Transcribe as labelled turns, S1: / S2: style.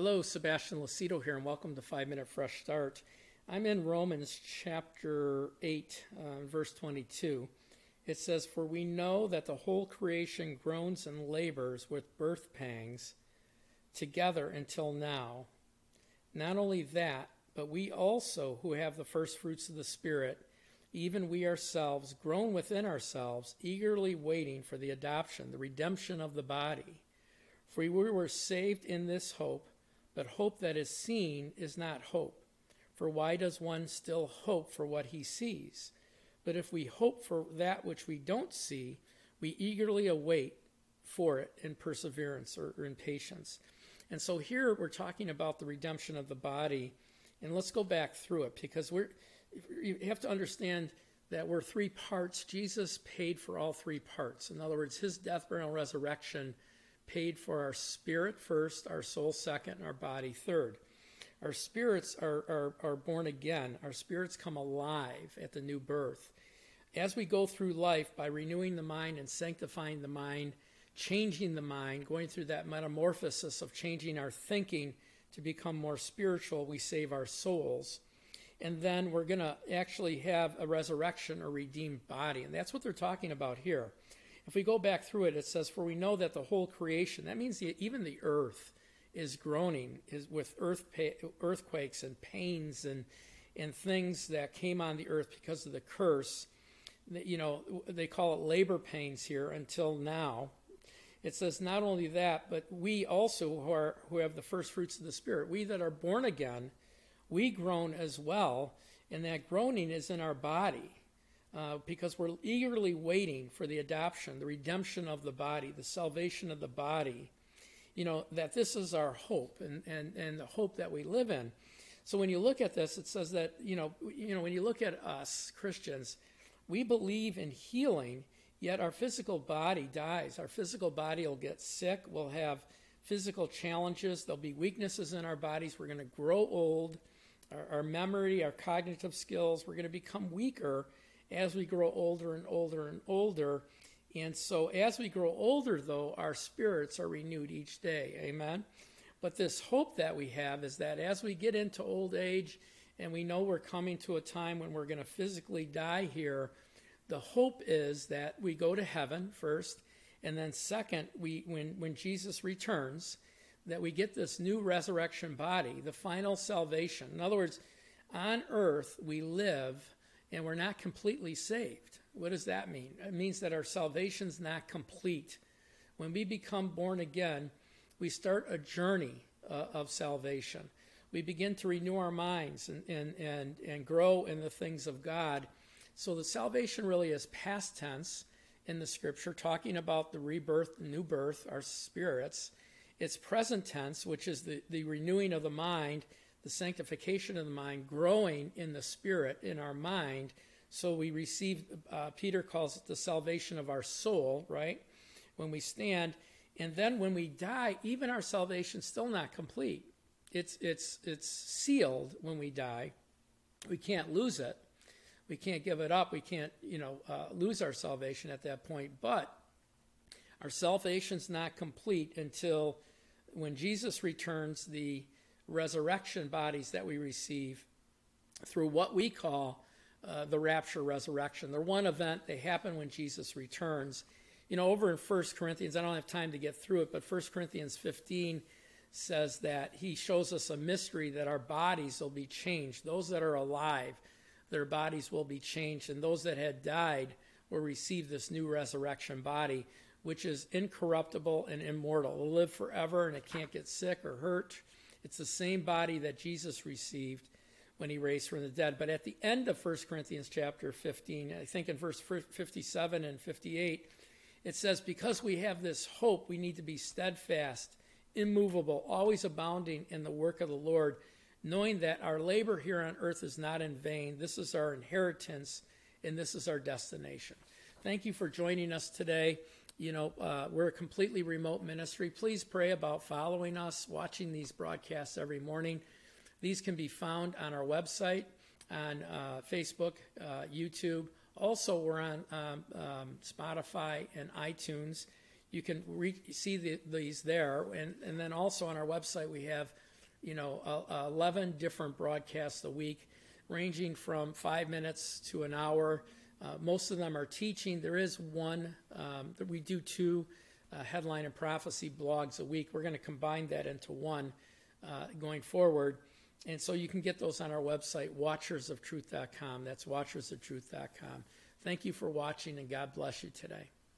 S1: Hello, Sebastian Lacido here, and welcome to Five Minute Fresh Start. I'm in Romans chapter 8, uh, verse 22. It says, For we know that the whole creation groans and labors with birth pangs together until now. Not only that, but we also, who have the first fruits of the Spirit, even we ourselves, groan within ourselves, eagerly waiting for the adoption, the redemption of the body. For we were saved in this hope, but hope that is seen is not hope. For why does one still hope for what he sees? But if we hope for that which we don't see, we eagerly await for it in perseverance or, in patience. And so here we're talking about the redemption of the body. And let's go back through it because we're you have to understand that we're three parts. Jesus paid for all three parts. In other words, his death, burial, and resurrection paid for our spirit first, our soul second, and our body third. Our spirits are, are, are born again. Our spirits come alive at the new birth. As we go through life by renewing the mind and sanctifying the mind, changing the mind, going through that metamorphosis of changing our thinking to become more spiritual, we save our souls. And then we're going to actually have a resurrection or redeemed body. And that's what they're talking about here. If we go back through it, it says, For we know that the whole creation, that means the, even the earth, is groaning is with earth earthquakes and pains and and things that came on the earth because of the curse. You know, they call it labor pains here until now. It says not only that, but we also who are who have the first fruits of the spirit, we that are born again, we groan as well, and that groaning is in our body. Uh, because we're eagerly waiting for the adoption, the redemption of the body, the salvation of the body you know, that this is our hope and, and, and the hope that we live in. So when you look at this, it says that, you know, you know, when you look at us Christians, we believe in healing, yet our physical body dies. Our physical body will get sick. We'll have physical challenges. There'll be weaknesses in our bodies. We're going to grow old. Our, our memory, our cognitive skills, we're going to become weaker as we grow older and older and older. And so as we grow older, though, our spirits are renewed each day. Amen. But this hope that we have is that as we get into old age and we know we're coming to a time when we're going to physically die here, the hope is that we go to heaven first, and then second, we when when Jesus returns, that we get this new resurrection body, the final salvation. In other words, on earth we live and we're not completely saved. What does that mean? It means that our salvation's not complete. When we become born again, we start a journey uh, of salvation. We begin to renew our minds and, and, and, and grow in the things of God. So the salvation really is past tense in the scripture, talking about the rebirth, new birth, our spirits. It's present tense, which is the, the renewing of the mind, the sanctification of the mind, growing in the spirit in our mind so we receive, uh, Peter calls it the salvation of our soul, right? When we stand. And then when we die, even our salvation's still not complete. It's, it's, it's sealed when we die. We can't lose it. We can't give it up. We can't, you know, uh, lose our salvation at that point. But our salvation's not complete until when Jesus returns the resurrection bodies that we receive through what we call uh, the rapture resurrection. They're one event, they happen when Jesus returns. You know, over in 1 Corinthians, I don't have time to get through it, but 1 Corinthians 15 says that he shows us a mystery that our bodies will be changed. Those that are alive, their bodies will be changed, and those that had died will receive this new resurrection body, which is incorruptible and immortal. It will live forever and it can't get sick or hurt. It's the same body that Jesus received when he raised from the dead. But at the end of 1 Corinthians chapter 15, I think in verse 57 and 58, it says, Because we have this hope, we need to be steadfast, immovable, always abounding in the work of the Lord, knowing that our labor here on earth is not in vain. This is our inheritance, and this is our destination. Thank you for joining us today. You know, uh, we're a completely remote ministry. Please pray about following us, watching these broadcasts every morning. These can be found on our website, on uh, Facebook, uh, YouTube. Also, we're on um, um, Spotify and iTunes. you can re- see the, these there. And, and then also on our website, we have, you know, uh, 11 different broadcasts a week, ranging from five minutes to an hour. Uh, most of them are teaching. There is one um, that we do two uh, headline and prophecy blogs a week. We're going to combine that into one uh, going forward. And so you can get those on our website, watchersoftruth.com. That's watchersoftruth.com. Thank you for watching, and God bless you today.